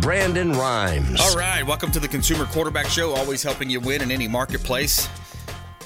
Brandon Rhymes. All right, welcome to the Consumer Quarterback Show, always helping you win in any marketplace.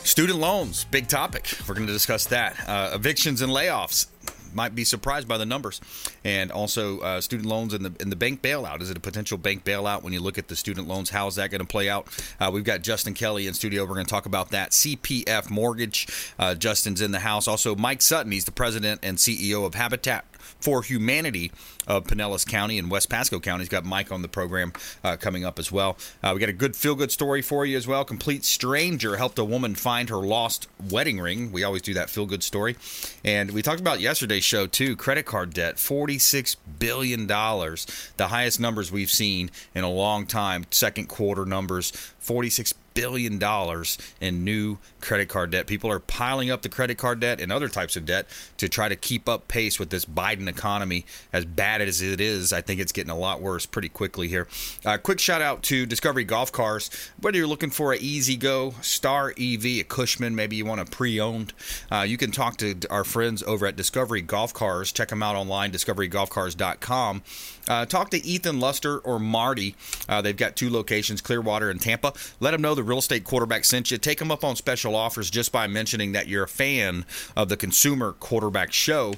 Student loans, big topic. We're going to discuss that. Uh, evictions and layoffs. Might be surprised by the numbers, and also uh, student loans and the and the bank bailout. Is it a potential bank bailout when you look at the student loans? How is that going to play out? Uh, we've got Justin Kelly in studio. We're going to talk about that. CPF Mortgage. Uh, Justin's in the house. Also, Mike Sutton. He's the president and CEO of Habitat for Humanity of Pinellas County and West Pasco County. He's got Mike on the program uh, coming up as well. Uh, we got a good feel good story for you as well. Complete stranger helped a woman find her lost wedding ring. We always do that feel good story. And we talked about yesterday's show too credit card debt, $46 billion, the highest numbers we've seen in a long time. Second quarter numbers, $46 billion dollars in new credit card debt. People are piling up the credit card debt and other types of debt to try to keep up pace with this Biden economy. As bad as it is, I think it's getting a lot worse pretty quickly here. Uh, quick shout out to Discovery Golf Cars. Whether you're looking for an E-Z-GO Star EV, a Cushman, maybe you want a pre-owned, uh, you can talk to our friends over at Discovery Golf Cars. Check them out online, discoverygolfcars.com. Uh, talk to Ethan Luster or Marty. Uh, they've got two locations, Clearwater and Tampa. Let them know the real estate quarterback sent you. Take them up on special offers just by mentioning that you're a fan of the Consumer Quarterback Show,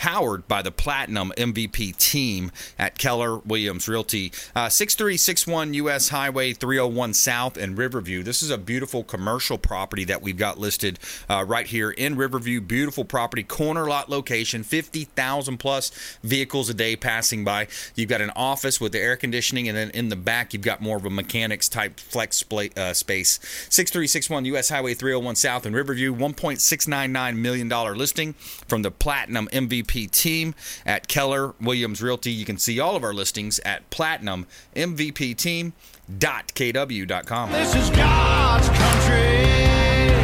powered by the Platinum MVP team at Keller Williams Realty. Uh, 6361 US Highway 301 South in Riverview. This is a beautiful commercial property that we've got listed uh, right here in Riverview. Beautiful property, corner lot location, 50,000 plus vehicles a day passing by. You've got an office with the air conditioning, and then in the back, you've got more of a mechanics type flex spla- uh, space. 6361 US Highway 301 South in Riverview, $1.699 million listing from the Platinum MVP team at Keller Williams Realty. You can see all of our listings at platinummvpteam.kw.com. This is God's country.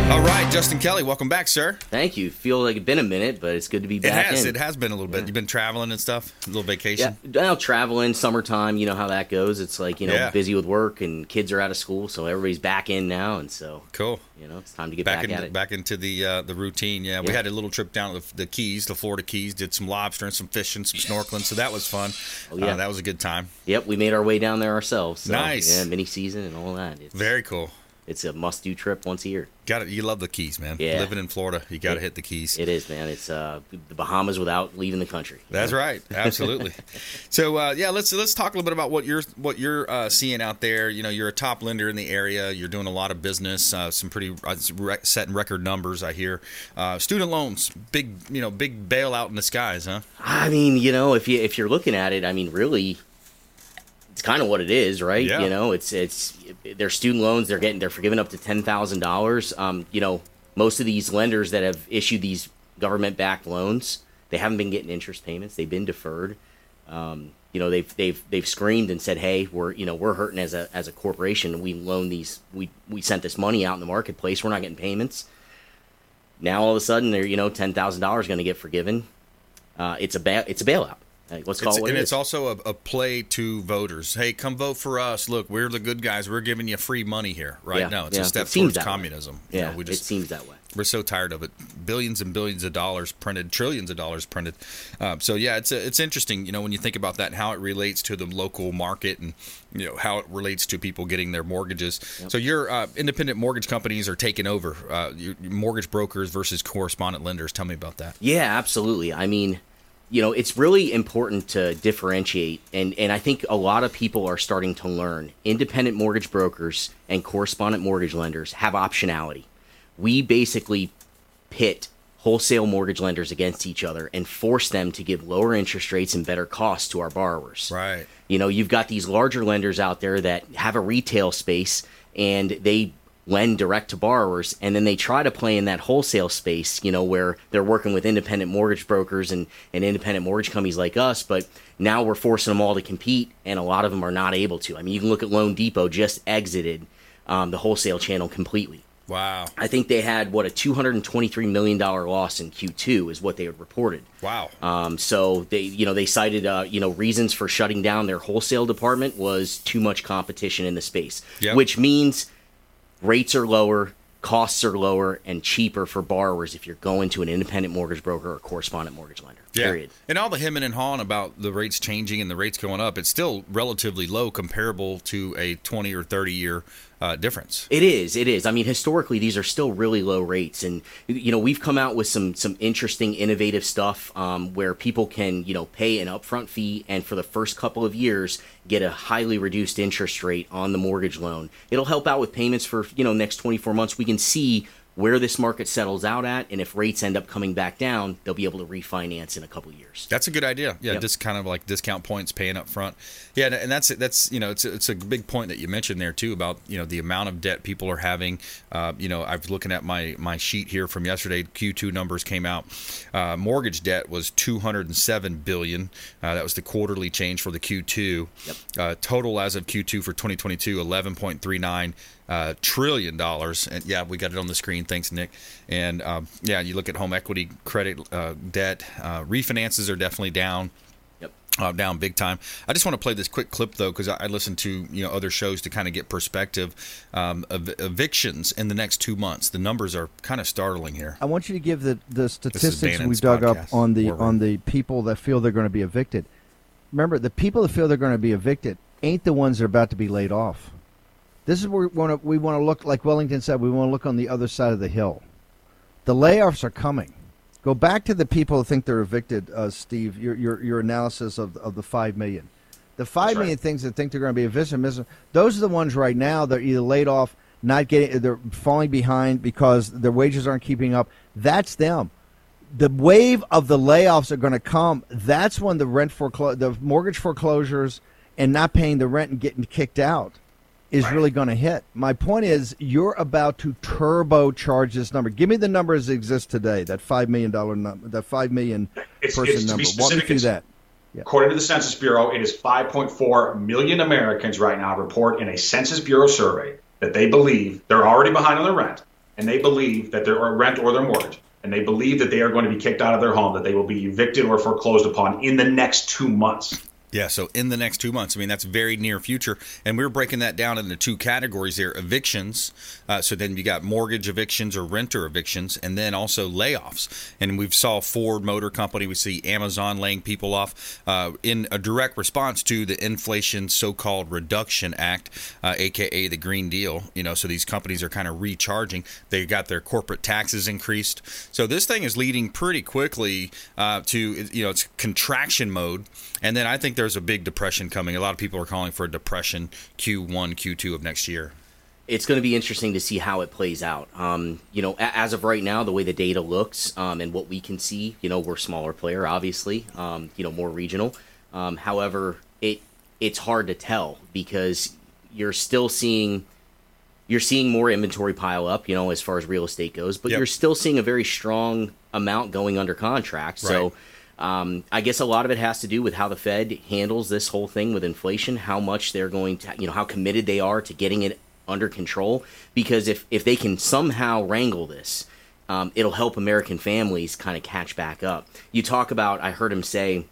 All right, Justin Kelly, welcome back, sir. Thank you. Feel like it's been a minute, but it's good to be back. It has. in. It has been a little bit. You've been traveling and stuff. A little vacation. Yeah, now traveling, summertime, you know how that goes. It's like, you know, Yeah. busy with work and kids are out of school, so everybody's back in now, and so, Cool. you know, it's time to get Back, back, at it. back into the uh, the routine. Yeah, we had a little trip down to the, the Keys, the Florida Keys. Did some lobster and some fishing, some snorkeling. So that was fun. Oh, yeah. Uh, that was a good time. Yep, we made our way down there ourselves. So, Nice. Yeah, mini season and all that. It's, Very cool. It's a must do trip once a year. Got it. You love the Keys, man. Yeah. Living in Florida, you got to hit the Keys. It is, man. It's uh, the Bahamas without leaving the country. That's right, absolutely. so uh, yeah, let's let's talk a little bit about what you're what you're uh, seeing out there. You know, you're a top lender in the area. You're doing a lot of business, uh, some pretty uh, re- setting record numbers. I hear uh, student loans, big you know, big bailout in the skies, huh? I mean, you know, if you if you're looking at it, I mean, really, kind of what it is, right? Yeah. You know, it's it's their student loans. They're getting they're forgiving up to ten thousand dollars. Um, you know, most of these lenders that have issued these government-backed loans, they haven't been getting interest payments. They've been deferred. Um, you know, they've they've they've screamed and said, "Hey, we're you know we're hurting as a as a corporation. We loan these we we sent this money out in the marketplace. We're not getting payments." Now all of a sudden, they're you know ten thousand dollars going to get forgiven. Uh, it's a ba- it's a bailout. Let's call It's, it and it it's also a, a play to voters. Hey, come vote for us. Look, we're the good guys. We're giving you free money here, right? Yeah, now. it's yeah. a step It towards that way. communism. You yeah, know, we just it seems that way. we're so tired of it. Billions and billions of dollars printed, trillions of dollars printed. Uh, so yeah, it's it's interesting, you know, when you think about that and how it relates to the local market and you know how it relates to people getting their mortgages. So your uh, independent mortgage companies are taking over. Uh, mortgage brokers versus correspondent lenders. Tell me about that. Yeah, absolutely. I mean, you know, it's really important to differentiate, and and I think a lot of people are starting to learn. Independent mortgage brokers and correspondent mortgage lenders have optionality. We basically pit wholesale mortgage lenders against each other and force them to give lower interest rates and better costs to our borrowers. Right. You know, you've got these larger lenders out there that have a retail space and they lend direct to borrowers and then they try to play in that wholesale space, you know, where they're working with independent mortgage brokers and, and independent mortgage companies like us, but now we're forcing them all to compete and a lot of them are not able to. I mean, you can look at loanDepot just exited um, the wholesale channel completely. Wow. I think they had what a two hundred and twenty-three million dollar loss in Q2 is what they had reported. Wow. Um, so they, you know, they cited, uh, you know, reasons for shutting down their wholesale department was too much competition in the space, Yep. which means rates are lower, costs are lower, and cheaper for borrowers if you're going to an independent mortgage broker or correspondent mortgage lender. Period. And all the hemming and hawing about the rates changing and the rates going up, it's still relatively low comparable to a 20 or 30 year uh, difference. It is. It is. I mean, historically, these are still really low rates, and you know, we've come out with some some interesting, innovative stuff um, where people can you know pay an upfront fee, and for the first couple of years, get a highly reduced interest rate on the mortgage loan. It'll help out with payments for you know next twenty four months. We can see where this market settles out at, and if rates end up coming back down, they'll be able to refinance in a couple of years. That's a good idea. Yeah, Yep. just kind of like discount points paying up front. Yeah, and that's that's you know it's a, it's a big point that you mentioned there too about you know the amount of debt people are having. Uh, you know, I was looking at my my sheet here from yesterday. Q2 numbers came out. Uh, mortgage debt was 207 billion. Uh, that was the quarterly change for the Q2. Yep. Uh, total as of Q2 for 2022, 11.39 uh, trillion dollars. And yeah, we got it on the screen. Thanks, Nick. And um, yeah, you look at home equity, credit, uh, debt, uh, refinances are definitely down. Yep. Uh, down big time. I just want to play this quick clip though, because I, I listen to you know other shows to kind of get perspective. Um, ev- evictions in the next two months, the numbers are kind of startling here. I want you to give the, the statistics Bannon's we dug up on the War Room. on the people that feel they're going to be evicted. Remember, the people that feel they're going to be evicted ain't the ones that are about to be laid off. This is where we want to we want to look like Wellington said. We want to look on the other side of the hill. The layoffs are coming. Go back to the people who think they're evicted, uh, Steve. Your your your analysis of of the five million, the five That's right. million things that think they're going to be evicted. Those are the ones right now. They're either laid off, not getting, they're falling behind because their wages aren't keeping up. That's them. The wave of the layoffs are going to come. That's when the rent foreclo- the mortgage foreclosures, and not paying the rent and getting kicked out is really going to hit. My point is, you're about to turbocharge this number. Give me the numbers that exist today. That five million dollar number. That five million It's- person it's- number. be Walk me through that. According to the Census Bureau, it is 5.4 million Americans right now report in a Census Bureau survey that they believe they're already behind on their rent, and they believe that their rent or their mortgage, and they believe that they are going to be kicked out of their home, that they will be evicted or foreclosed upon in the next two months. Yeah, so in the next two months, I mean that's very near future, and we are breaking that down into two categories there: evictions. Uh, so then you got mortgage evictions or renter evictions, and then also layoffs. And we've saw Ford Motor Company, we see Amazon laying people off uh, in a direct response to the Inflation So-called Reduction Act, uh, aka the Green Deal. You know, so these companies are kind of recharging. They got their corporate taxes increased. So this thing is leading pretty quickly uh, to you know it's contraction mode, and then I think there's a big depression coming. A lot of people are calling for a depression Q1, Q2 of next year. it's going to be interesting to see how it plays out. Um, you know, as of right now, the way the data looks um, and what we can see, you know, we're a smaller player, obviously, um, you know, more regional. Um, however, it it's hard to tell because you're still seeing you're seeing more inventory pile up, you know, as far as real estate goes, but Yep. you're still seeing a very strong amount going under contract. So. Um, I guess a lot of it has to do with how the Fed handles this whole thing with inflation, how much they're going to, you know, how committed they are to getting it under control. Because if if they can somehow wrangle this, um, it'll help American families kind of catch back up. You talk about, I heard him say,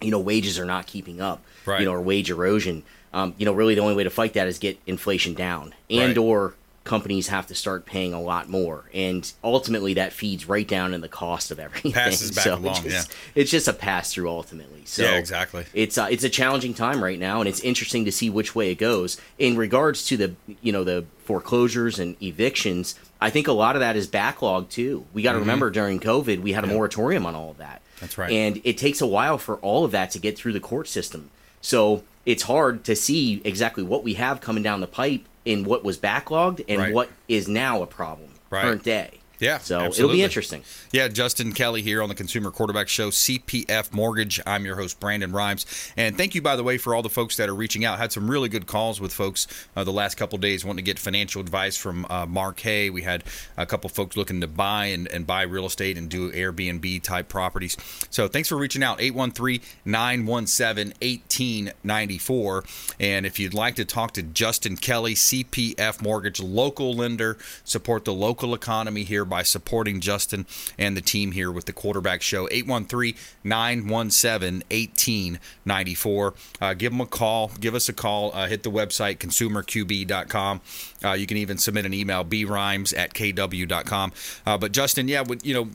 you know, wages are not keeping up, Right. you know, or wage erosion. Um, you know, really the only way to fight that is get inflation down, and Right. or companies have to start paying a lot more, and ultimately that feeds right down in the cost of everything. Passes back so along, it's just, yeah. it's just a pass through ultimately. So Yeah, exactly. It's uh, it's a challenging time right now, and it's interesting to see which way it goes. In regards to the you know the foreclosures and evictions, I think a lot of that is backlog too. We got to remember during COVID we had a moratorium on all of that. Mm-hmm. That's right. And it takes a while for all of that to get through the court system. So it's hard to see exactly what we have coming down the pipe in what was backlogged and Right. what is now a problem Right. current day. Yeah, So it'll be interesting. Yeah, Justin Kelly here on the Consumer Quarterback Show, CPF Mortgage. I'm your host, Brandon Rhymes. And thank you, by the way, for all the folks that are reaching out. Had some really good calls with folks uh, the last couple days wanting to get financial advice from uh, Mark Hay. We had a couple folks looking to buy and, and buy real estate and do Airbnb type properties. So thanks for reaching out, 813 917 1894. And if you'd like to talk to Justin Kelly, CPF Mortgage, local lender, support the local economy here by supporting Justin and the team here with the quarterback show. 813 917 1894. Give them a call. Give us a call. Uh, hit the website, consumerqb.com. Uh, you can even submit an email, brhymes at kw.com. Uh, but Justin, yeah, you know,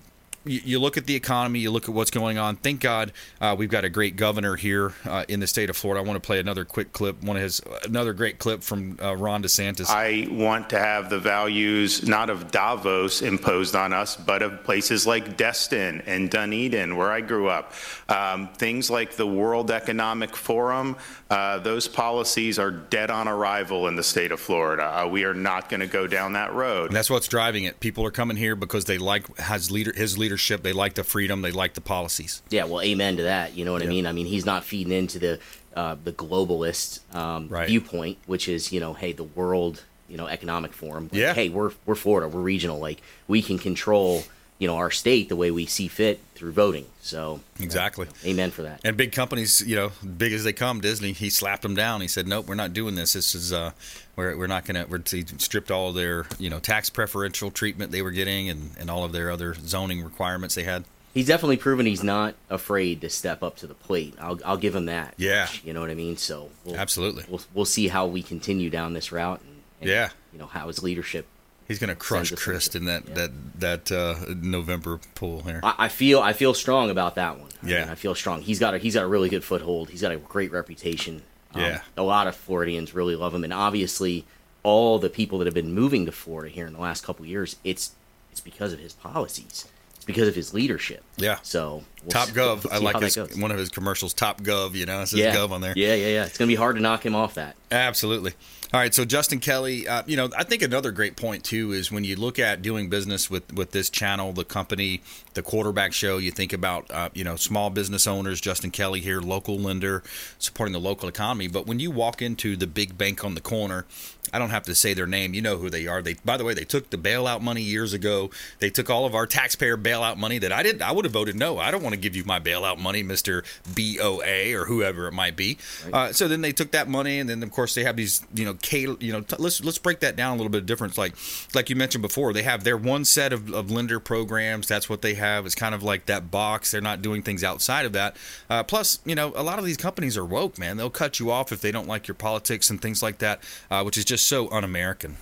you, you look at the economy, you look at what's going on. Thank God uh, we've got a great governor here uh, in the state of Florida. I want to play another quick clip, one of his another great clip from uh, Ron DeSantis. I want to have the values not of Davos imposed on us, but of places like Destin and Dunedin, where I grew up. Um, things like the World Economic Forum, uh, those policies are dead on arrival in the state of Florida. Uh, we are not going to go down that road. And that's what's driving it. People are coming here because they like his leader, his leadership. They like the freedom. They like the policies. Yeah, well, amen to that. You know what I mean? I mean, he's not feeding into the uh, the globalist um, Right. viewpoint, which is you know, hey, the world you know economic forum. Like, Yeah. Hey, we're we're Florida. We're regional. Like we can control you know our state the way we see fit through voting. So Exactly. amen for that. And big companies, you know, big as they come, Disney, he slapped them down. He said, "Nope, we're not doing this. This is uh, we're, we're not going to." We're he stripped all their, you know, tax preferential treatment they were getting, and and all of their other zoning requirements they had. He's definitely proven he's not afraid to step up to the plate. I'll I'll give him that. Yeah. You know what I mean? So we'll, Absolutely. We'll we'll see how we continue down this route. And, and, Yeah. You know how his leadership He's going to crush Crist in that that that uh, November pool here. I, I feel I feel strong about that one. I Yeah. mean, I feel strong. He's got a he's got a really good foothold. He's got a great reputation. Um, Yeah. a lot of Floridians really love him, and obviously, all the people that have been moving to Florida here in the last couple of years, it's it's because of his policies. Because of his leadership. Yeah. So we'll Top see- Gov. we'll I like his one of his commercials. Top Gov. You know, it says yeah. Gov on there. Yeah, yeah, yeah. It's gonna be hard to knock him off that. Absolutely. All right, so Justin Kelly, uh, you know, I think another great point too is when you look at doing business with with this channel, the company, the quarterback show. You think about uh, you know small business owners. Justin Kelly here, local lender, supporting the local economy. But when you walk into the big bank on the corner, I don't have to say their name. You know who they are. They, by the way, they took the bailout money years ago. They took all of our taxpayer bailout money that I didn't. I would have voted no. I don't want to give you my bailout money, Mister BOA or whoever it might be. Uh, so then they took that money, and then of course they have these, you know, K, you know, t- let's let's break that down a little bit of difference. Like like you mentioned before, they have their one set of, of lender programs. That's what they have. It's kind of like that box. They're not doing things outside of that. Uh, plus, you know, a lot of these companies are woke, man. They'll cut you off if they don't like your politics and things like that, uh, which is just so un-American.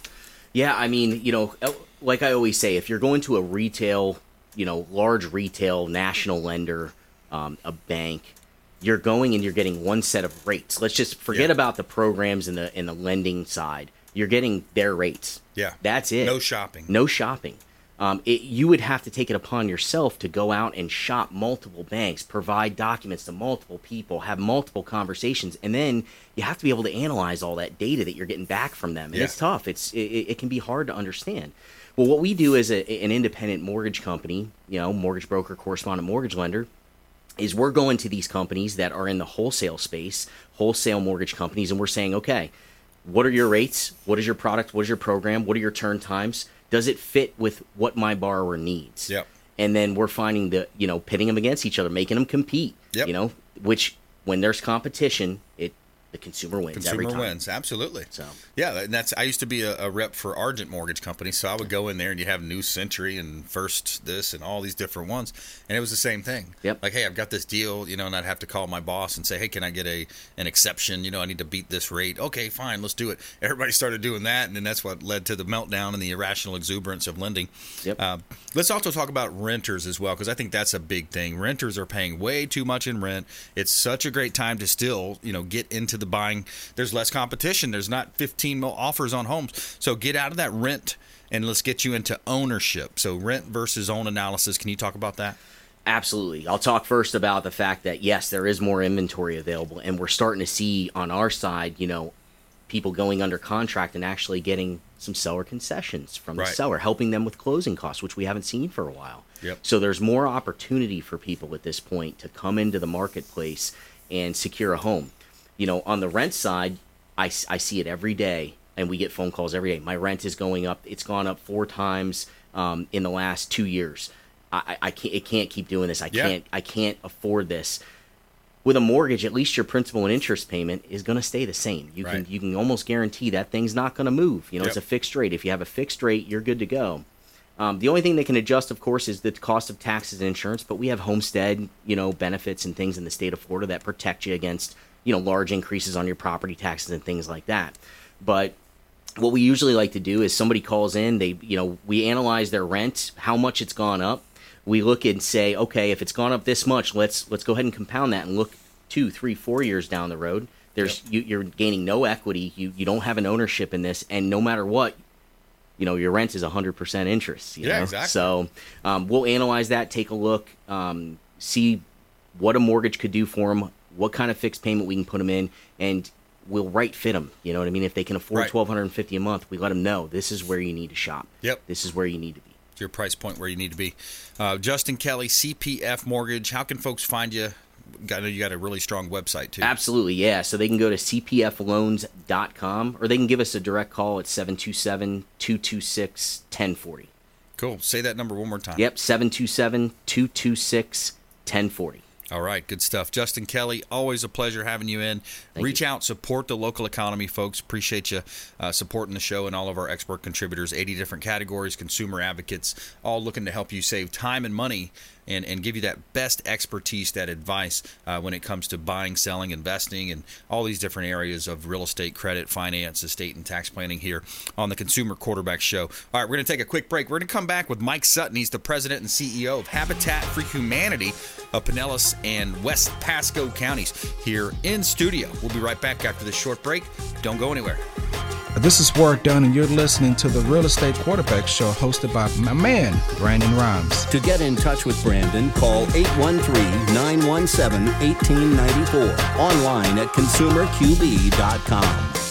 Yeah, I mean, you know, like I always say, if you're going to a retail, you know, large retail national lender, um, a bank, you're going and you're getting one set of rates. Let's just forget Yeah. about the programs and the and the lending side. You're getting their rates. Yeah. that's it. No shopping. No shopping. Um, it, you would have to take it upon yourself to go out and shop multiple banks, provide documents to multiple people, have multiple conversations, and then you have to be able to analyze all that data that you're getting back from them. And Yeah. it's tough. It's it, it can be hard to understand. Well, what we do as a, an independent mortgage company, you know, mortgage broker, correspondent mortgage lender, is we're going to these companies that are in the wholesale space, wholesale mortgage companies, and we're saying, okay, what are your rates? What is your product? What is your program? What are your turn times? Does it fit with what my borrower needs? Yep. And then we're finding the, you know, pitting them against each other, making them compete. Yep. You know, which when there's competition, it the consumer wins every Consumer time. wins, absolutely. So Yeah, and that's. I used to be a, a rep for Argent Mortgage Company, so I would go in there and you have New Century and First this and all these different ones, and it was the same thing. Yep. Like, hey, I've got this deal, you know, and I'd have to call my boss and say, hey, can I get a an exception? You know, I need to beat this rate. Okay, fine, let's do it. Everybody started doing that, and then that's what led to the meltdown and the irrational exuberance of lending. Yep. Uh, let's also talk about renters as well, because I think that's a big thing. Renters are paying way too much in rent. It's such a great time to still, you know, get into the buying. There's less competition. There's not 15 mil offers on homes. So get out of that rent and let's get you into ownership. So rent versus own analysis. Can you talk about that? Absolutely. I'll talk first about the fact that yes, there is more inventory available, and we're starting to see on our side, you know, people going under contract and actually getting some seller concessions from the seller, helping them with closing costs, which we haven't seen for a while. Yep. So there's more opportunity for people at this point to come into the marketplace and secure a home. You know, on the rent side, I, I see it every day, and we get phone calls every day. My rent is going up. It's gone up four times um, in the last two years. I, I can't. It can't keep doing this. I Yeah. can't. I can't afford this with a mortgage, at least your principal and interest payment is going to stay the same. You Right. can you can almost guarantee that thing's not going to move. You know, it's a fixed rate. If you have a fixed rate, you're good to go. Um, the only thing they can adjust, of course, is the cost of taxes and insurance. But we have homestead, you know, benefits and things in the state of Florida that protect you against you know large increases on your property taxes and things like that. But what we usually like to do is somebody calls in they you know we analyze their rent how much it's gone up we look and say okay if it's gone up this much let's let's go ahead and compound that and look two three four years down the road there's you, you're gaining no equity you you don't have an ownership in this and no matter what you know your rent is 100% interest you Yeah, know? exactly. so um, we'll analyze that take a look um, see what a mortgage could do for them what kind of fixed payment we can put them in and we'll right fit them you know what i mean if they can afford Right. 1250 a month we let them know this is where you need to shop Yep. this is where you need to be It's your price point where you need to be. Uh, Justin Kelly, CPF Mortgage. How can folks find you? I know you got a really strong website too. Absolutely, yeah. So they can go to cpfloans.com or they can give us a direct call at 727 226 1040. Cool. Say that number one more time. Yep, 727 226 1040. All right, good stuff. Justin Kelly, always a pleasure having you in. Thank Reach you. out, support the local economy, folks. Appreciate you uh, supporting the show and all of our expert contributors, 80 different categories, consumer advocates, all looking to help you save time and money and, and give you that best expertise, that advice uh, when it comes to buying, selling, investing, and all these different areas of real estate, credit, finance, estate, and tax planning here on the Consumer Quarterback Show. All right, we're going to take a quick break. We're going to come back with Mike Sutton. He's the president and CEO of Habitat for Humanity of Pinellas and West Pasco counties here in studio. We'll be right back after this short break. Don't go anywhere. This is Work Done, and you're listening to the Real Estate Quarterback Show hosted by my man, Brandon Rhymes. To get in touch with Brandon, call 813-917-1894. Online at consumerqb.com.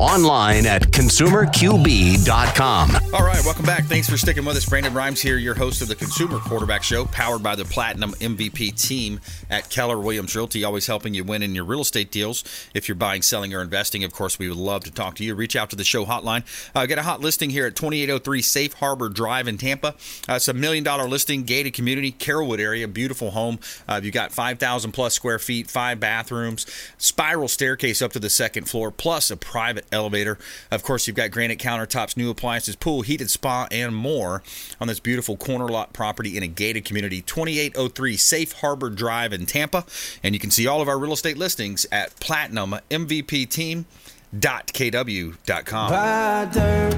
Online at consumerqb.com. All right, welcome back. Thanks for sticking with us. Brandon Rhymes here, your host of the Consumer Quarterback Show, powered by the Platinum MVP team at Keller Williams Realty, always helping you win in your real estate deals. If you're buying, selling, or investing, of course, we would love to talk to you. Reach out to the show hotline. Uh, get a hot listing here at 2803 Safe Harbor Drive in Tampa. Uh, it's a million dollar listing, gated community, Carrollwood area, beautiful home. Uh, you got 5,000 plus square feet, five bathrooms, spiral staircase up to the second floor, plus a private elevator. Of course, you've got granite countertops, new appliances, pool, heated spa, and more on this beautiful corner lot property in a gated community, 2803 Safe Harbor Drive in Tampa. And you can see all of our real estate listings at platinummvpteam.kw.com. Buy dirt,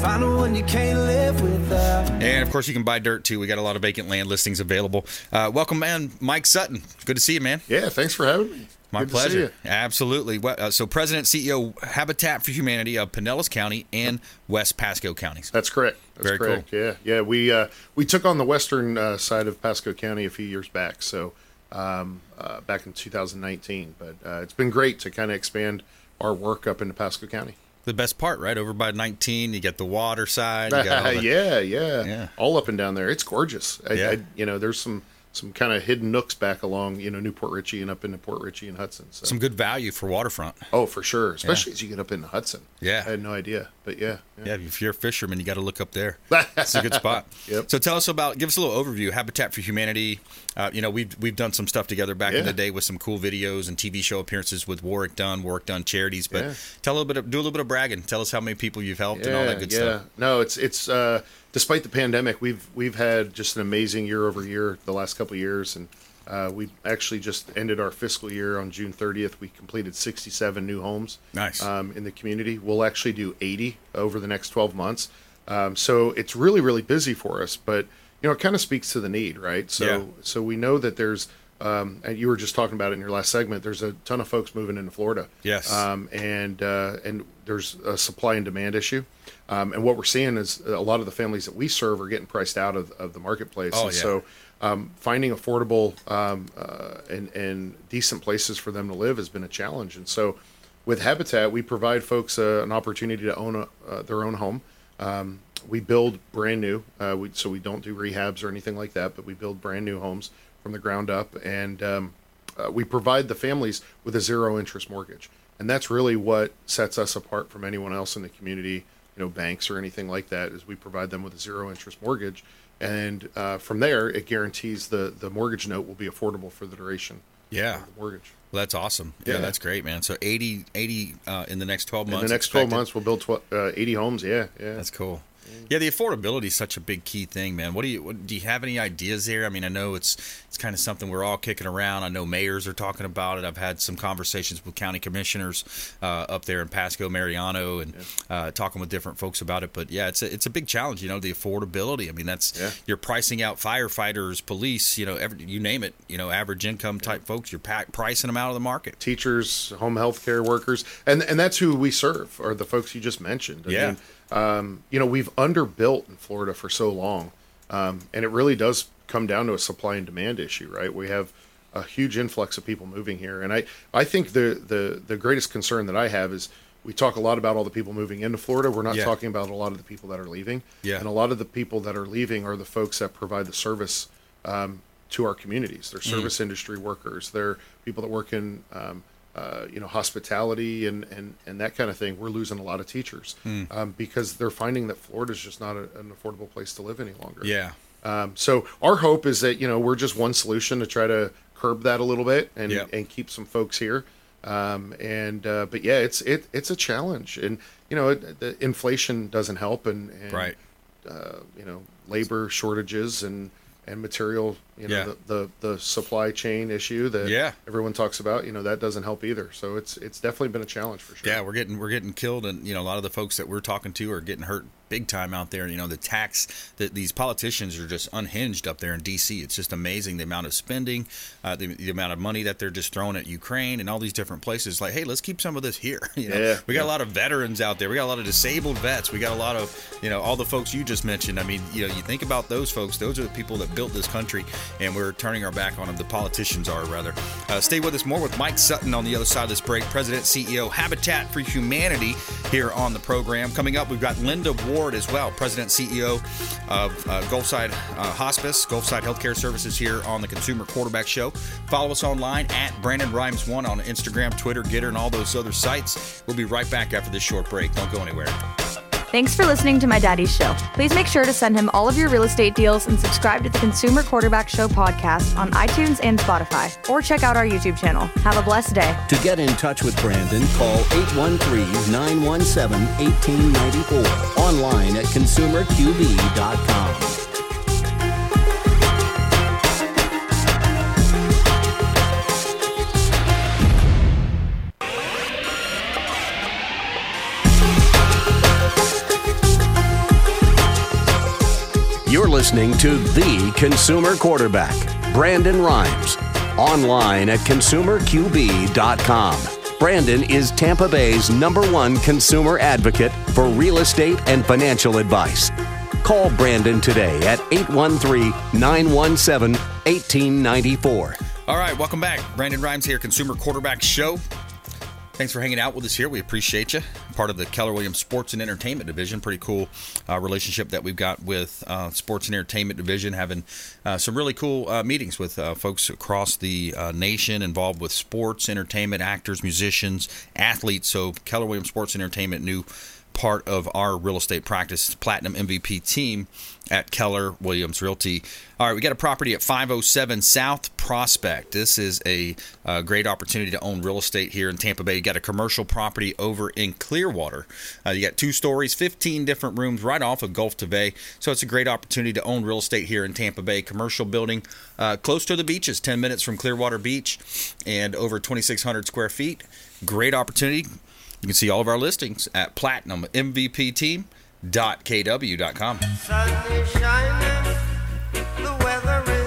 find the one you can't live without. And of course, you can buy dirt too. We got a lot of vacant land listings available. Uh, welcome, man, Mike Sutton. Good to see you, man. Yeah, thanks for having me. My Good pleasure. Absolutely. Uh, so, President, CEO, Habitat for Humanity of Pinellas County and West Pasco counties. That's correct. That's Very correct. Yeah, yeah. We uh, we took on the western uh, side of Pasco County a few years back. So um, uh, back in 2019, but uh, it's been great to kind of expand our work up into Pasco County. The best part, right? Over by 19, you get the water side. You got the- yeah, yeah, Yeah. All up and down there, it's gorgeous. I, Yeah. I, you know, there's some some kind of hidden nooks back along, you know, New Port Richey and up into Port Richey and Hudson. So. Some good value for waterfront. oh, for sure, especially as you get up into Hudson. Yeah. I had no idea, but yeah, Yeah, if you're a fisherman, you got to look up there. It's a good spot. Yep. So tell us about, give us a little overview. Habitat for Humanity. Uh, you know, we've we've done some stuff together back in the day with some cool videos and TV show appearances with Warrick Dunn, Warrick Dunn Charities. But Yeah. tell a little bit, of, do a little bit of bragging. Tell us how many people you've helped and all that good stuff. Yeah, no, it's it's uh, despite the pandemic, we've we've had just an amazing year over year the last couple of years, and uh, we actually just ended our fiscal year on June 30th. We completed 67 new homes. Nice. Um, in the community, we'll actually do 80 over the next 12 months. Um, so it's really really busy for us, but you know it kind of speaks to the need, right? So Yeah. so we know that there's. Um, and you were just talking about it in your last segment. There's a ton of folks moving into Florida. Yes. Um, and uh, and there's a supply and demand issue. Um, and what we're seeing is a lot of the families that we serve are getting priced out of, of the marketplace. Oh, and yeah. So um, finding affordable um, uh, and, and decent places for them to live has been a challenge. And so with Habitat, we provide folks uh, an opportunity to own a, uh, their own home. Um, we build brand new, uh, we, so we don't do rehabs or anything like that, but we build brand new homes from the ground up. And um, uh, we provide the families with a zero interest mortgage. And that's really what sets us apart from anyone else in the community, you know, banks or anything like that, is we provide them with a zero interest mortgage. And uh, from there, it guarantees the, the mortgage note will be affordable for the duration Yeah. of the mortgage. Well, that's awesome. Yeah, Yeah. that's great, man. So 80, 80 uh, in the next 12 months. In the next 12 months, we'll build tw- uh, 80 homes. Yeah, yeah. That's cool. Yeah, the affordability is such a big key thing, man. What do you what, do? You have any ideas there? I mean, I know it's it's kind of something we're all kicking around. I know mayors are talking about it. I've had some conversations with county commissioners uh, up there in Pasco, Mariano, and uh, talking with different folks about it. But yeah, it's a, it's a big challenge. You know, the affordability. I mean, that's Yeah. you're pricing out firefighters, police. You know, every, you name it. You know, average income type folks. You're pack, pricing them out of the market. teachers, home health care workers, and and that's who we serve are the folks you just mentioned. I Yeah. mean, um, you know, we've underbuilt in Florida for so long, um, and it really does come down to a supply and demand issue, right? We have a huge influx of people moving here, and I I think the the the greatest concern that I have is. We talk a lot about all the people moving into Florida. We're not Yeah. talking about a lot of the people that are leaving. Yeah. And a lot of the people that are leaving are the folks that provide the service um, to our communities. They're service industry workers. They're people that work in um, uh, you know hospitality and, and and that kind of thing. We're losing a lot of teachers um, because they're finding that Florida is just not a, an affordable place to live any longer. Yeah. Um, so our hope is that you know we're just one solution to try to curb that a little bit and Yeah. and keep some folks here. Um, and uh, but yeah, it's it it's a challenge, and you know it, the inflation doesn't help, and, and Right. uh, you know labor shortages and and material you know Yeah. the, the the supply chain issue that Yeah. everyone talks about you know that doesn't help either so it's it's definitely been a challenge for sure Yeah, we're getting we're getting killed, and you know a lot of the folks that we're talking to are getting hurt big time out there. You know the tax that these politicians are just unhinged up there in D.C. It's just amazing the amount of spending, uh, the, the amount of money that they're just throwing at Ukraine and all these different places. Like, hey, let's keep some of this here. You know, Yeah, we got yeah. a lot of veterans out there. We got a lot of disabled vets. We got a lot of you know all the folks you just mentioned. I mean, you know, you think about those folks; those are the people that built this country. And we're turning our back on them. The politicians are, rather. Uh, stay with us more with Mike Sutton on the other side of this break, President, CEO, Habitat for Humanity, here on the program. Coming up, we've got Linda Ward as well, President, CEO of uh, Gulfside uh, Hospice, Gulfside Healthcare Services, here on the Consumer Quarterback Show. Follow us online at Brandon Rhymes1 on Instagram, Twitter, Gettr, and all those other sites. We'll be right back after this short break. Don't go anywhere. Thanks for listening to my daddy's show. Please make sure to send him all of your real estate deals and subscribe to the Consumer Quarterback Show podcast on iTunes and Spotify, or check out our YouTube channel. Have a blessed day. To get in touch with Brandon, call 813 917 1894. Online at consumerqb.com. You're listening to The Consumer Quarterback, Brandon Rhymes. Online at consumerqb.com. Brandon is Tampa Bay's number one consumer advocate for real estate and financial advice. Call Brandon today at 813 917 1894. All right, welcome back. Brandon Rhymes here, Consumer Quarterback Show. Thanks for hanging out with us here. We appreciate you. Part of the Keller Williams Sports and Entertainment Division. Pretty cool uh, relationship that we've got with uh, Sports and Entertainment Division, having uh, some really cool uh, meetings with uh, folks across the uh, nation involved with sports, entertainment, actors, musicians, athletes. So Keller Williams Sports and Entertainment, new part of our real estate practice platinum MVP team at Keller Williams Realty. All right, we got a property at 507 South Prospect. This is a, uh, great opportunity to own real estate here in Tampa Bay. You got a commercial property over in Clearwater. Uh, you got two stories, 15 different rooms right off of Gulf to Bay. So it's a great opportunity to own real estate here in Tampa Bay. Commercial building uh, close to the beaches, 10 minutes from Clearwater Beach, and over 2,600 square feet. Great opportunity. You can see all of our listings at platinummvpteam.kw.com.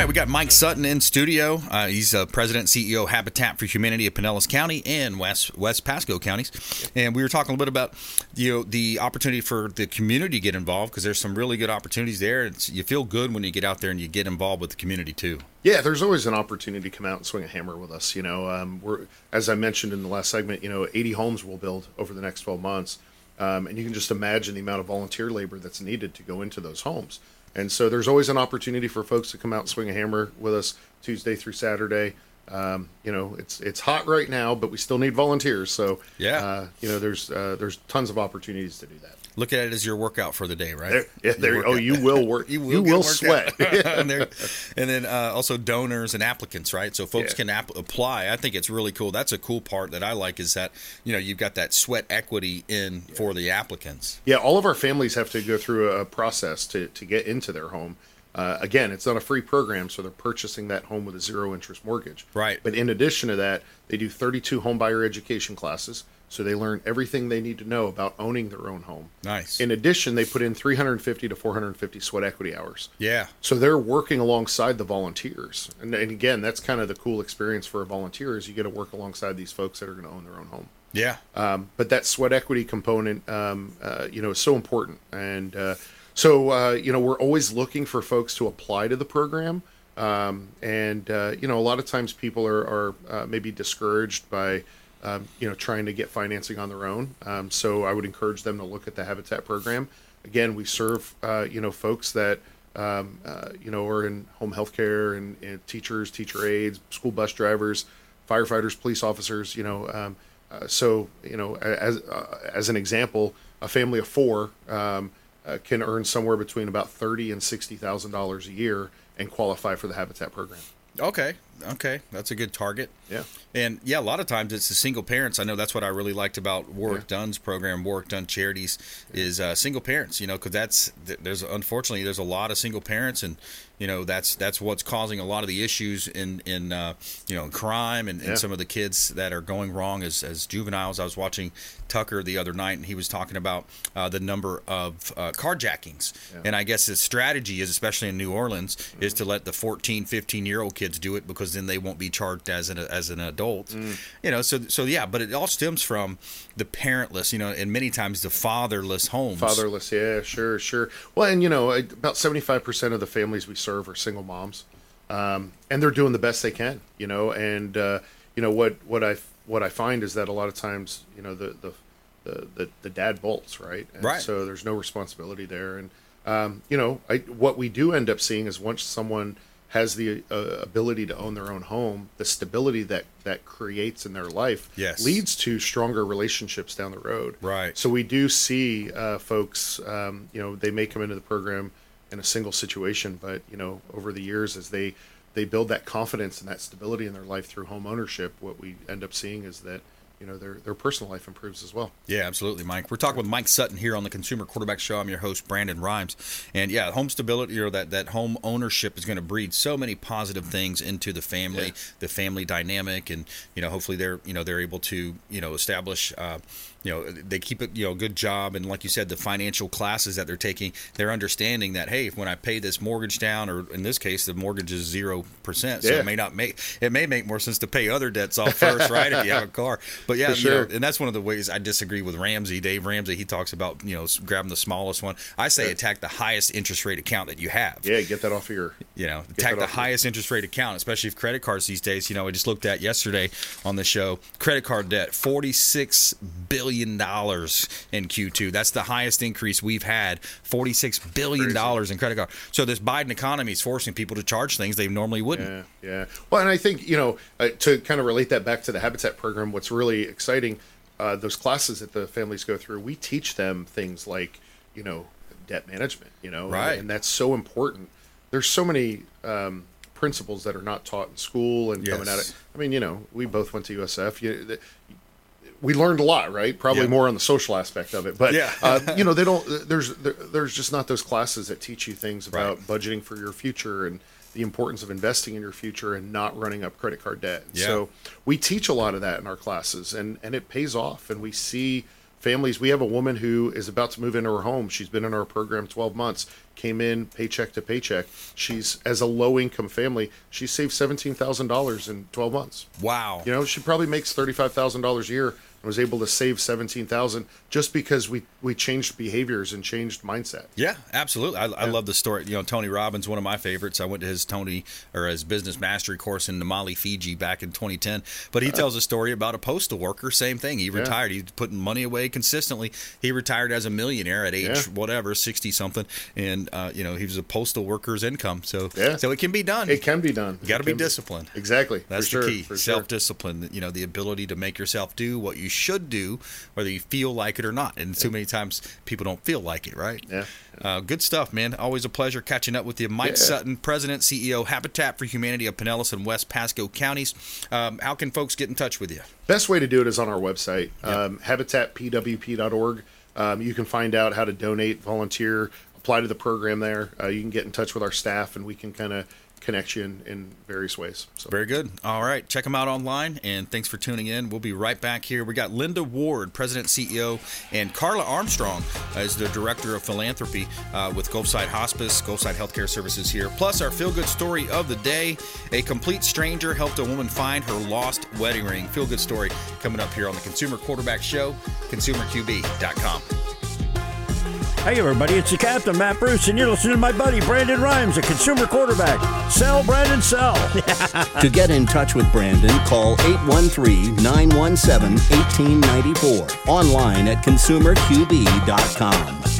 Right, we got Mike Sutton in studio. Uh, he's uh, president CEO Habitat for Humanity of Pinellas County and West West Pasco counties, and we were talking a little bit about you know the opportunity for the community to get involved because there's some really good opportunities there. It's, you feel good when you get out there and you get involved with the community too. Yeah, there's always an opportunity to come out and swing a hammer with us. You know, um, we're as I mentioned in the last segment, you know, 80 homes we'll build over the next 12 months, um, and you can just imagine the amount of volunteer labor that's needed to go into those homes. And so there's always an opportunity for folks to come out and swing a hammer with us Tuesday through Saturday. Um, you know, it's it's hot right now, but we still need volunteers. So Yeah. uh, you know, there's uh, there's tons of opportunities to do that. Look at it as your workout for the day, right? There- yeah, there- oh, you will work- you will, you will sweat. and, there- and then uh, also donors and applicants, right? So folks Yeah. can app- apply. I think it's really cool. That's a cool part that I like is that you know you've got that sweat equity in for the applicants. Yeah, all of our families have to go through a process to, to get into their home. Uh, again, it's not a free program, so they're purchasing that home with a zero interest mortgage. Right. But in addition to that, they do 32 home buyer education classes, so they learn everything they need to know about owning their own home. Nice. In addition, they put in 350 to 450 sweat equity hours. Yeah. So they're working alongside the volunteers, and, and again, that's kind of the cool experience for a volunteer is you get to work alongside these folks that are going to own their own home. Yeah. Um, but that sweat equity component, um, uh, you know, is so important. And uh, so, uh, you know, we're always looking for folks to apply to the program. Um, and, uh, you know, a lot of times people are, are uh, maybe discouraged by, um, you know, trying to get financing on their own. Um, so I would encourage them to look at the Habitat program. Again, we serve, uh, you know, folks that, um, uh, you know, are in home health care and, and teachers, teacher aides, school bus drivers, firefighters, police officers, you know, um, uh, so you know, as uh, as an example, a family of four um, uh, can earn somewhere between about thirty and sixty thousand dollars a year and qualify for the Habitat program. Okay. Okay. That's a good target. Yeah. And yeah, a lot of times it's the single parents. I know that's what I really liked about Warrick Dunn's program, Warrick Dunn Charities, is uh, single parents. You know, because that's there's unfortunately there's a lot of single parents, and you know that's that's what's causing a lot of the issues in in uh, you know crime and, Yeah. and some of the kids that are going wrong as as juveniles. I was watching Tucker the other night, and he was talking about uh, the number of uh, carjackings, and I guess the strategy is, especially in New Orleans, is to let the 14, 15 year old kids do it because then they won't be charged as an as an adult. Mm. You know, so so yeah, but it all stems from the parentless, you know, and many times the fatherless homes. Fatherless, yeah, sure, sure. Well, and you know, about seventy-five percent of the families we serve are single moms, um, and they're doing the best they can. You know, and uh, you know what what I what I find is that a lot of times, you know, the the the, the, the dad bolts, right? And Right. So there's no responsibility there, and um, you know, I, what we do end up seeing is once someone has the uh, ability to own their own home, the stability that that creates in their life Yes. leads to stronger relationships down the road. Right. So we do see uh, folks, um, you know, they may come into the program in a single situation, but you know, over the years as they they build that confidence and that stability in their life through home ownership, what we end up seeing is that you know their their personal life improves as well. Yeah, absolutely, Mike. We're talking with Mike Sutton here on the Consumer Quarterback Show. I'm your host, Brandon Rhymes, and yeah, home stability or that that home ownership is going to breed so many positive things into the family, Yeah. the family dynamic, and you know, hopefully they're you know they're able to you know establish. Uh, you know they keep it you know good job and like you said the financial classes that they're taking they're understanding that hey when i pay this mortgage down or in this case the mortgage is zero percent so Yeah. it may not make it may make more sense to pay other debts off first right if you have a car but yeah you know, sure. and that's one of the ways I disagree with Ramsey. Dave Ramsey, he talks about you know grabbing the smallest one. I say attack the highest interest rate account that you have. Yeah, get that off of your. You know, attack the off your- highest interest rate account, especially if credit cards these days. You know, I just looked at yesterday on the show. Credit card debt, forty six billion dollars in Q2. That's the highest increase we've had. Forty six billion dollars in credit card. So this Biden economy is forcing people to charge things they normally wouldn't. Yeah, yeah. Well, and I think you know uh, to kind of relate that back to the Habitat program. What's really exciting, uh, those classes that the families go through, we teach them things like you know debt management. You know, Right. and that's so important. There's so many um, principles that are not taught in school and coming at Yes. it. I mean, you know, we both went to USF. You, the, we learned a lot, right? Probably Yeah. more on the social aspect of it, but Yeah. uh, you know, they don't. There's there, there's just not those classes that teach you things about Right. budgeting for your future and the importance of investing in your future and not running up credit card debt. Yeah. So we teach a lot of that in our classes, and and it pays off. And we see families. We have a woman who is about to move into her home. She's been in our program 12 months. Came in paycheck to paycheck. She's as a low income family. She saved seventeen thousand dollars in 12 months. Wow. You know, she probably makes thirty five thousand dollars a year and was able to save seventeen thousand just because we we changed behaviors and changed mindset. Yeah, absolutely. I, I love the story. You know, Tony Robbins, one of my favorites. I went to his Tony or his business mastery course in Namale, Fiji, back in 2010. But he tells a story about a postal worker. Same thing. He retired. He's putting money away consistently. He retired as a millionaire at age Yeah. whatever, 60 something, and uh, you know he was a postal worker's income. So Yeah. so it can be done. It can be done. You got to be can be. disciplined. Exactly. That's for the sure, key. Self discipline. You know, the ability to make yourself do what you should do, whether you feel like it or not. And too many times people don't feel like it, right? Yeah. Uh, good stuff, man. Always a pleasure catching up with you. Mike Yeah. Sutton, President, CEO, Habitat for Humanity of Pinellas and West Pasco counties. Um, how can folks get in touch with you? Best way to do it is on our website, um, habitatpwp.org. Um, you can find out how to donate, volunteer, apply to the program there. Uh, you can get in touch with our staff, and we can kind of connect you in, in various ways. So Very good. All right. Check them out online. And thanks for tuning in. We'll be right back here. We got Linda Ward, President, CEO, and Carla Armstrong as the Director of Philanthropy uh, with Gulfside Hospice, Gulfside Healthcare Services here. Plus, our feel good story of the day a complete stranger helped a woman find her lost wedding ring. Feel good story coming up here on the Consumer Quarterback Show, consumerqb.com. Hey, everybody, it's the captain, Matt Bruce, and you're listening to my buddy, Brandon Rhymes, a consumer quarterback. Sell, Brandon, sell. To get in touch with Brandon, call 813 917 1894. Online at consumerqb.com.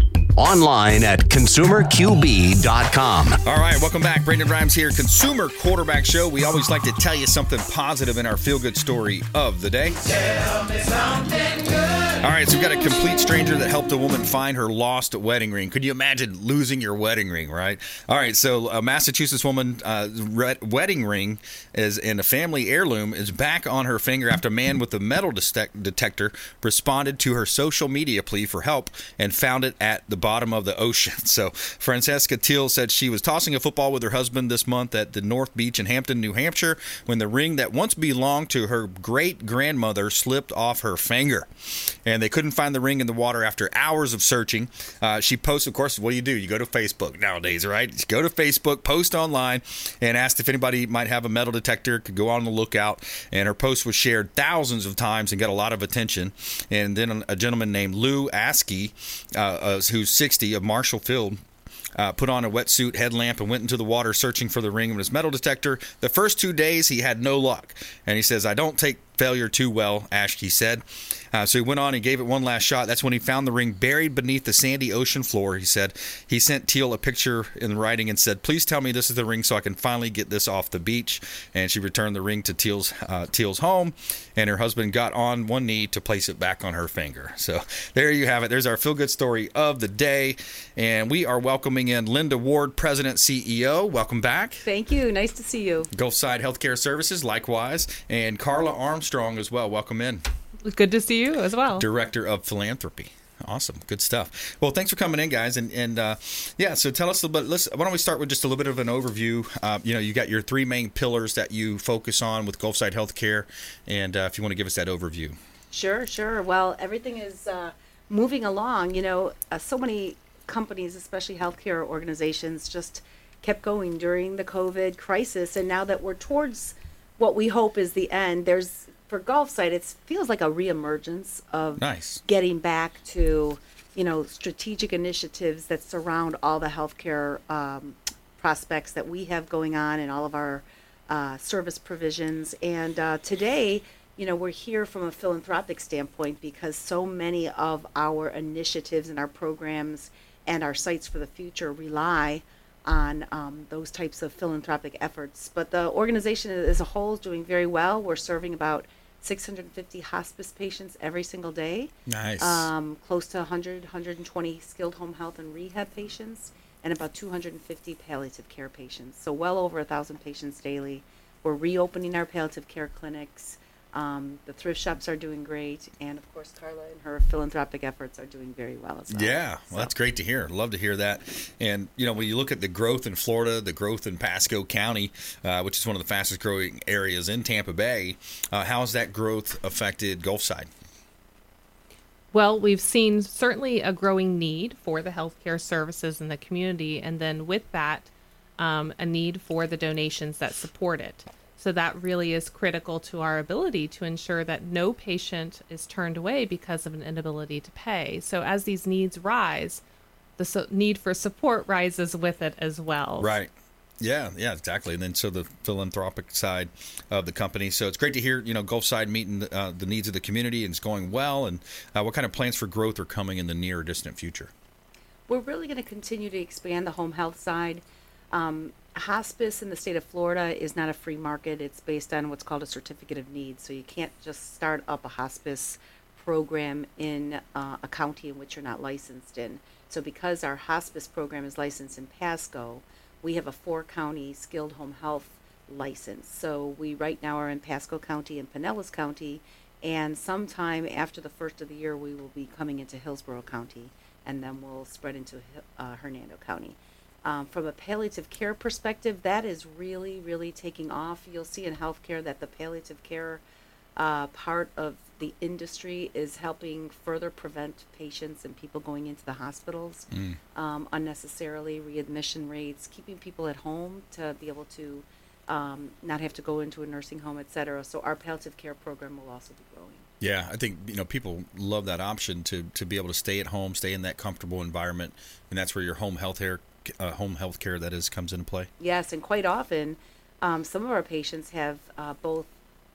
Online at consumerqb.com. All right, welcome back. Brandon Rhymes here, Consumer Quarterback Show. We always like to tell you something positive in our feel good story of the day. All right, so we've got a complete stranger that helped a woman find her lost wedding ring. Could you imagine losing your wedding ring, right? All right, so a Massachusetts woman uh, wedding ring is in a family heirloom is back on her finger after a man with a metal detector responded to her social media plea for help and found it at the bottom of the ocean. So Francesca Teal said she was tossing a football with her husband this month at the North Beach in Hampton, New Hampshire, when the ring that once belonged to her great grandmother slipped off her finger and they couldn't find the ring in the water after hours of searching. Uh, she posts, of course, what do you do? You go to Facebook nowadays, right? Go to Facebook, post online, and asked if anybody might have a metal detector, could go on the lookout. And her post was shared thousands of times and got a lot of attention. And then a gentleman named Lou Askey, uh, uh, who's 60 of Marshallfield, uh, put on a wetsuit, headlamp, and went into the water searching for the ring with his metal detector. The first two days, he had no luck. And he says, I don't take failure too well, Ashkey said. Uh, so he went on and gave it one last shot. That's when he found the ring buried beneath the sandy ocean floor. He said he sent Teal a picture in writing and said, "Please tell me this is the ring so I can finally get this off the beach." And she returned the ring to Teal's uh, Teal's home, and her husband got on one knee to place it back on her finger. So there you have it. There's our feel good story of the day, and we are welcoming in Linda Ward, President CEO. Welcome back. Thank you. Nice to see you. Gulfside Healthcare Services, likewise, and Carla Armstrong as well. Welcome in. Good to see you as well. Director of Philanthropy. Awesome, good stuff. Well, thanks for coming in, guys, and and uh, yeah. So tell us a little bit. Let's. Why don't we start with just a little bit of an overview? Uh, you know, you got your three main pillars that you focus on with Gulfside Healthcare, and uh, if you want to give us that overview. Sure, sure. Well, everything is uh, moving along. You know, uh, so many companies, especially healthcare organizations, just kept going during the COVID crisis, and now that we're towards what we hope is the end, there's for Gulfside, it feels like a reemergence of nice. getting back to you know strategic initiatives that surround all the healthcare um, prospects that we have going on and all of our uh, service provisions. And uh, today, you know, we're here from a philanthropic standpoint because so many of our initiatives and our programs and our sites for the future rely on um, those types of philanthropic efforts. But the organization as a whole is doing very well. We're serving about 650 hospice patients every single day. Nice. Um, close to 100, 120 skilled home health and rehab patients, and about 250 palliative care patients. So well over a thousand patients daily. We're reopening our palliative care clinics. Um, the thrift shops are doing great, and of course, Carla and her philanthropic efforts are doing very well as well. Yeah, well, that's great to hear. Love to hear that. And you know, when you look at the growth in Florida, the growth in Pasco County, uh, which is one of the fastest growing areas in Tampa Bay, uh, how has that growth affected Gulfside? Well, we've seen certainly a growing need for the healthcare services in the community, and then with that, um, a need for the donations that support it. So that really is critical to our ability to ensure that no patient is turned away because of an inability to pay. So as these needs rise, the so- need for support rises with it as well. Right. Yeah, yeah, exactly. And then so the philanthropic side of the company. So it's great to hear, you know, Gulfside meeting the, uh, the needs of the community and it's going well. And uh, what kind of plans for growth are coming in the near or distant future? We're really going to continue to expand the home health side. Um, hospice in the state of Florida is not a free market. It's based on what's called a certificate of need. So you can't just start up a hospice program in uh, a county in which you're not licensed in. So because our hospice program is licensed in Pasco, we have a four county skilled home health license. So we right now are in Pasco County and Pinellas County, and sometime after the first of the year, we will be coming into Hillsborough County. and then we'll spread into uh, Hernando County. Um, from a palliative care perspective, that is really, really taking off. You'll see in healthcare that the palliative care uh, part of the industry is helping further prevent patients and people going into the hospitals Mm. um, unnecessarily, readmission rates, keeping people at home to be able to um, not have to go into a nursing home, et cetera. So our palliative care program will also be growing. Yeah, I think you know people love that option to to be able to stay at home, stay in that comfortable environment, and that's where your home health care, uh, home health care that is comes into play. Yes, and quite often, um, some of our patients have uh, both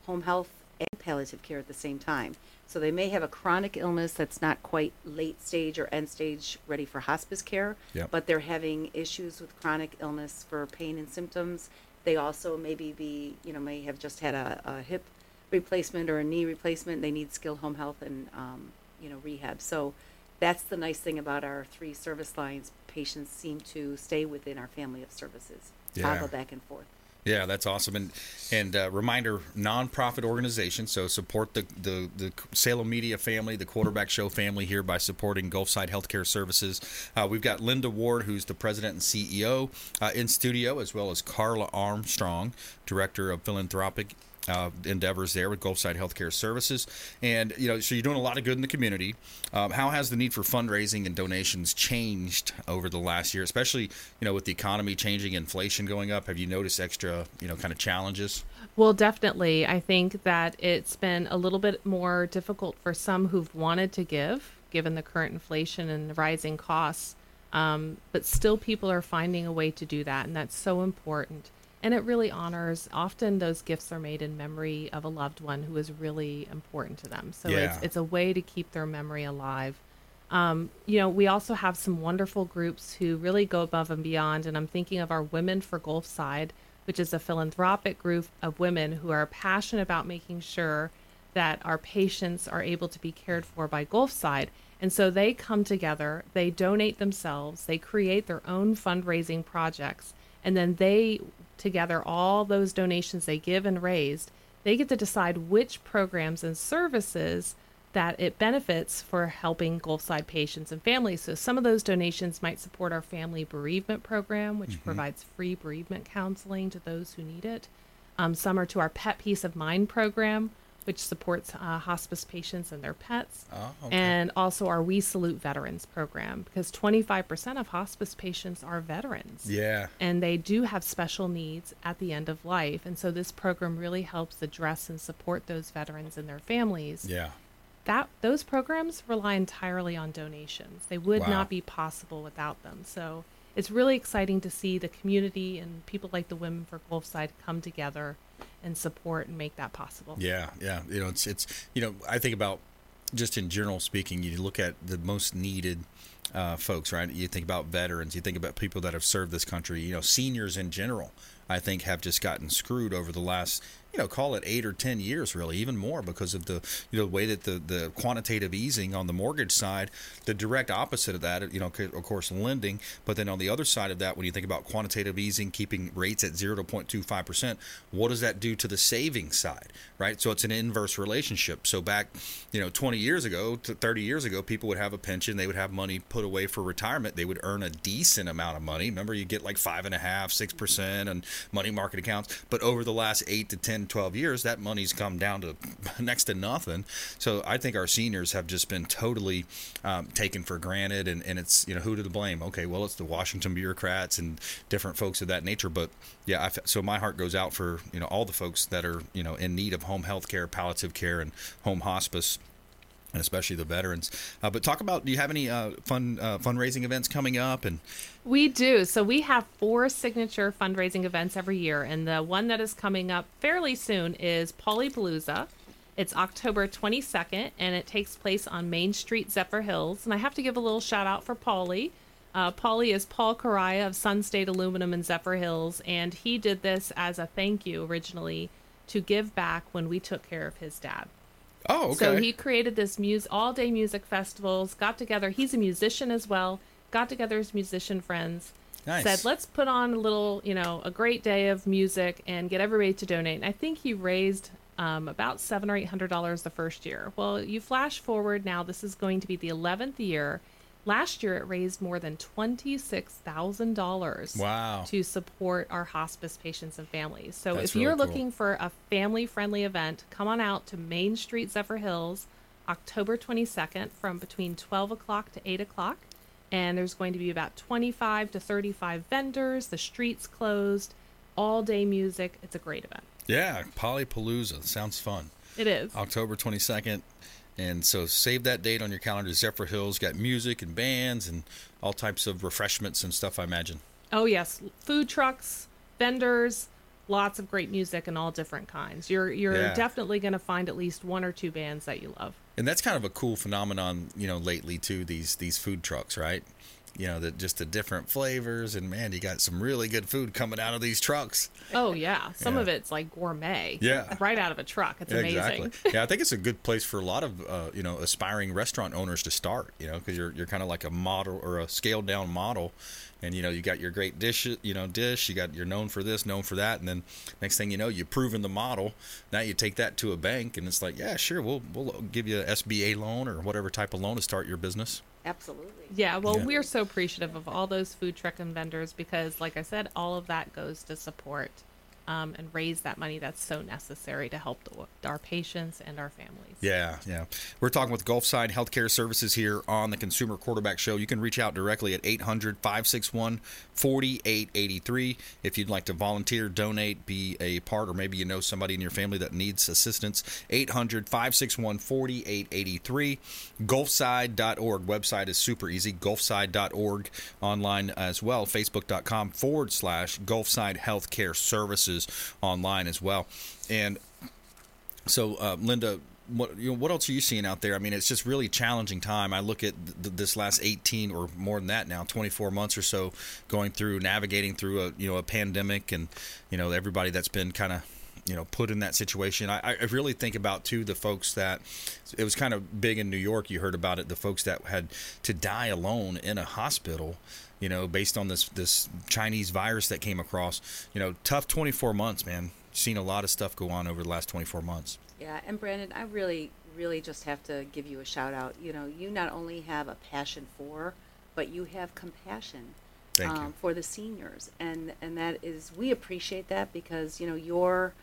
home health and palliative care at the same time. So they may have a chronic illness that's not quite late stage or end stage ready for hospice care, Yep. but they're having issues with chronic illness for pain and symptoms. They also maybe be, you know, may have just had a, a hip replacement or a knee replacement. They need skilled home health and, um, you know, rehab. So that's the nice thing about our three service lines. Patients seem to stay within our family of services, Yeah. toggle back and forth. Yeah, that's awesome. And and uh, reminder, nonprofit organization. So support the, the the Salem Media family, the Quarterback Show family here by supporting Gulfside Healthcare Services. Uh, we've got Linda Ward, who's the president and CEO, uh, in studio, as well as Carla Armstrong, director of philanthropic. Uh, endeavors there with Gulfside Healthcare Services, and you know, so you're doing a lot of good in the community. Um, how has the need for fundraising and donations changed over the last year, especially you know with the economy changing, inflation going up? Have you noticed extra you know kind of challenges? Well, definitely. I think that it's been a little bit more difficult for some who've wanted to give, given the current inflation and the rising costs. Um, but still, people are finding a way to do that, and that's so important. And it really honors. Often, those gifts are made in memory of a loved one who is really important to them. So Yeah. it's it's a way to keep their memory alive. Um, you know, we also have some wonderful groups who really go above and beyond. And I'm thinking of our Women for Gulfside, which is a philanthropic group of women who are passionate about making sure that our patients are able to be cared for by Gulfside. And so they come together, they donate themselves, they create their own fundraising projects, and then they, together, all those donations they give and raised, they get to decide which programs and services that it benefits for helping Gulfside patients and families. So some of those donations might support our family bereavement program, which Mhm. provides free bereavement counseling to those who need it. Um, some are to our Pet Peace of Mind program, which supports uh, hospice patients and their pets. Oh, okay. And also our We Salute Veterans program, because 25% of hospice patients are veterans Yeah. and they do have special needs at the end of life. And so this program really helps address and support those veterans and their families. Yeah. That those programs rely entirely on donations. They would Wow. not be possible without them. So it's really exciting to see the community and people like the Women for Gulfside come together and support and make that possible. Yeah, yeah. You know, it's it's you know, I think about just in general speaking, you look at the most needed uh, folks, right? You think about veterans, you think about people that have served this country. You know, seniors in general, I think have just gotten screwed over the last you know, call it eight or ten years, really, even more because of the you know the way that the the quantitative easing on the mortgage side, the direct opposite of that, you know, of course, lending. But then on the other side of that, when you think about quantitative easing, keeping rates at zero to 0.25 percent, what does that do to the savings side, right? So it's an inverse relationship. So back, you know, 20 years ago to 30 years ago, people would have a pension, they would have money put away for retirement, they would earn a decent amount of money. Remember, you get like five and a half, six percent on money market accounts. But over the last eight to 10, 12 years, that money's come down to next to nothing. So I think our seniors have just been totally um, taken for granted, and, and it's you know who to blame? Okay, well it's the Washington bureaucrats and different folks of that nature. But yeah, I, so my heart goes out for you know all the folks that are you know in need of home health care, palliative care, and home hospice and especially the veterans. Uh, but talk about do you have any uh, fun uh, fundraising events coming up? And We do. So we have four signature fundraising events every year, and the one that is coming up fairly soon is Pauly Palooza. It's October 22nd, and it takes place on Main Street, Zephyrhills. And I have to give a little shout out for Paulie. Uh, Paulie is Paul Correa of Sun State Aluminum in Zephyrhills, and he did this as a thank you originally to give back when we took care of his dad. Oh, okay. So he created this mus- all day music festivals, got together. He's a musician as well. Got together his musician friends. Nice. Said, let's put on a little, you know, a great day of music and get everybody to donate. And I think he raised um, about seven or eight hundred dollars the first year. Well, you flash forward now. This is going to be the eleventh year. Last year, it raised more than $26,000 Wow. to support our hospice patients and families. So That's if you're cool. looking for a family friendly event, come on out to Main Street, Zephyrhills, October 22nd from between 12 o'clock to 8 o'clock. And there's going to be about 25 to 35 vendors, the streets closed, all day music. It's a great event. Yeah, Polypalooza sounds fun. It is. October 22nd. And so save that date on your calendar. Zephyrhills got music and bands and all types of refreshments and stuff, I imagine. Oh yes, food trucks, vendors, lots of great music and all different kinds. You're you're Yeah. definitely going to find at least one or two bands that you love. And that's kind of a cool phenomenon, you know, lately too. These these food trucks, right? You know, that just the different flavors, and man, you got some really good food coming out of these trucks. Oh yeah, some Yeah. of it's like gourmet. Yeah. right out of a truck. It's amazing. Exactly. yeah, I think it's a good place for a lot of uh, you know aspiring restaurant owners to start. You know, because you're you're kind of like a model or a scaled down model, and you know you got your great dish, you know, dish. You got you're known for this, known for that, and then next thing you know, you've proven the model. Now you take that to a bank, and it's like, yeah, sure, we'll we'll give you a SBA loan or whatever type of loan to start your business. Absolutely. Yeah, well, Yeah. we're so appreciative of all those food truck and vendors because, like I said, all of that goes to support um, and raise that money that's so necessary to help the, our patients and our families. Yeah, yeah. We're talking with Gulfside Healthcare Services here on the Consumer Quarterback Show. You can reach out directly at 800 561 4883 if you'd like to volunteer, donate, be a part, or maybe you know somebody in your family that needs assistance. 800 561 4883. Gulfside.org. Website is super easy. Gulfside.org. Online as well. Facebook.com forward slash Gulfside Healthcare Services online as well. And so, uh, Linda, what you know, what else are you seeing out there? I mean, it's just really challenging time. I look at th- this last 18 or more than that now, 24 months or so, going through navigating through a you know a pandemic, and you know everybody that's been kind of you know put in that situation. I, I really think about too the folks that it was kind of big in New York. You heard about it, the folks that had to die alone in a hospital. You know, based on this this Chinese virus that came across. You know, tough 24 months, man. Seen a lot of stuff go on over the last 24 months. Yeah, and Brandon, I really, really just have to give you a shout out. You know, you not only have a passion for, but you have compassion um, for the seniors, and and that is we appreciate that because you know your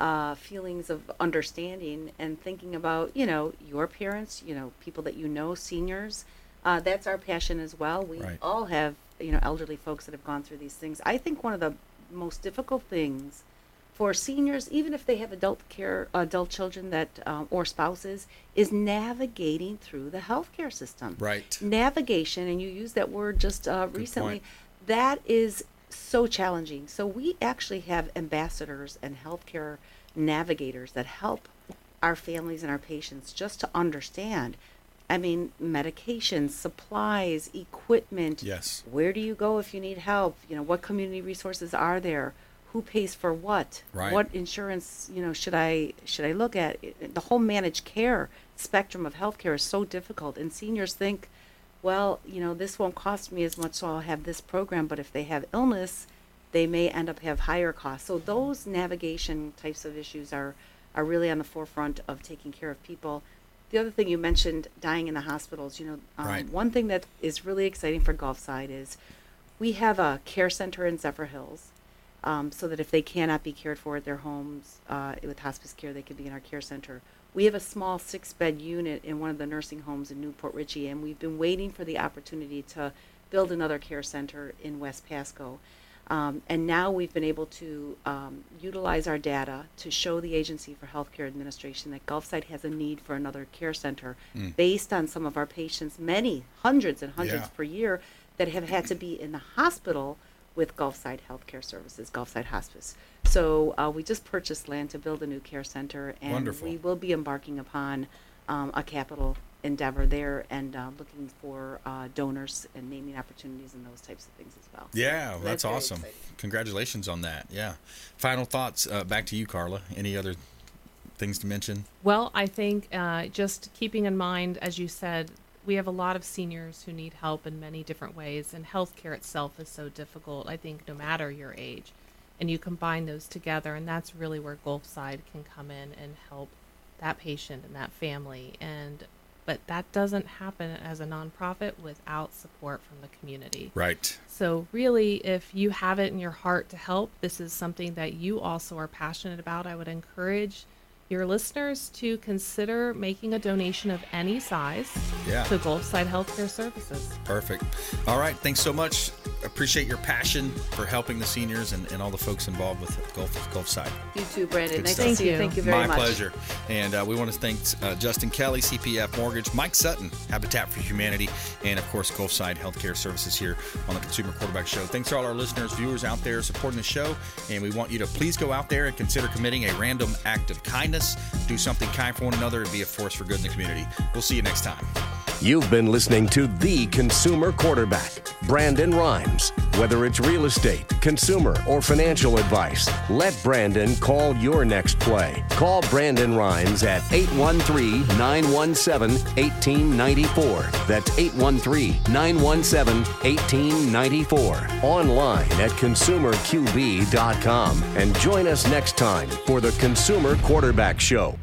uh, feelings of understanding and thinking about you know your parents, you know people that you know, seniors. Uh, that's our passion as well. We Right. all have you know elderly folks that have gone through these things. I think one of the most difficult things for seniors, even if they have adult care, adult children that um, or spouses, is navigating through the healthcare system. Right. Navigation, and you used that word just uh, recently. point. That is so challenging. So we actually have ambassadors and healthcare navigators that help our families and our patients just to understand. I mean, medications, supplies, equipment. Yes. Where do you go if you need help? You know, what community resources are there? Who pays for what? Right. What insurance, you know, should I should I look at? The whole managed care spectrum of healthcare is so difficult, and seniors think, well, you know, this won't cost me as much, so I'll have this program. But if they have illness, they may end up have higher costs. So those navigation types of issues are are really on the forefront of taking care of people. The other thing you mentioned, dying in the hospitals. You know, um, Right. one thing that is really exciting for Gulfside is we have a care center in Zephyrhills, um, so that if they cannot be cared for at their homes uh, with hospice care, they can be in our care center. We have a small six-bed unit in one of the nursing homes in New Port Richey, and we've been waiting for the opportunity to build another care center in West Pasco. Um, and now we've been able to um, utilize our data to show the Agency for Healthcare Administration that Gulfside has a need for another care center Mm. based on some of our patients, many hundreds and hundreds Yeah. per year, that have had to be in the hospital with Gulfside Healthcare Services, Gulfside Hospice. So uh, we just purchased land to build a new care center, and Wonderful. we will be embarking upon um, a capital endeavor there and uh, looking for uh, donors and naming opportunities and those types of things as well. Yeah, So that's, very awesome. exciting. Congratulations on that. Yeah. Final thoughts. Uh, back to you, Carla. Any other things to mention? Well, I think uh, just keeping in mind, as you said, we have a lot of seniors who need help in many different ways, and healthcare itself is so difficult, I think, no matter your age. And you combine those together, and that's really where Gulfside can come in and help that patient and that family. And but that doesn't happen as a nonprofit without support from the community. Right. So, really, if you have it in your heart to help, this is something that you also are passionate about. I would encourage your listeners to consider making a donation of any size Yeah. to Gulfside Healthcare Services. Perfect. All right. Thanks so much. Appreciate your passion for helping the seniors and, and all the folks involved with Gulf Gulfside. You too, Brandon. Good nice stuff. to see you. Thank you very My much. My pleasure. And uh, we want to thank uh, Justin Kelly, CPF Mortgage, Mike Sutton, Habitat for Humanity, and of course, Gulfside Healthcare Services here on the Consumer Quarterback Show. Thanks to all our listeners, viewers out there supporting the show. And we want you to please go out there and consider committing a random act of kindness. Do something kind for one another and be a force for good in the community. We'll see you next time. You've been listening to The Consumer Quarterback, Brandon Rhymes. Whether it's real estate, consumer, or financial advice, let Brandon call your next play. Call Brandon Rhymes at 813 917 1894. That's 813 917 1894. Online at consumerqb.com. And join us next time for the Consumer Quarterback Show.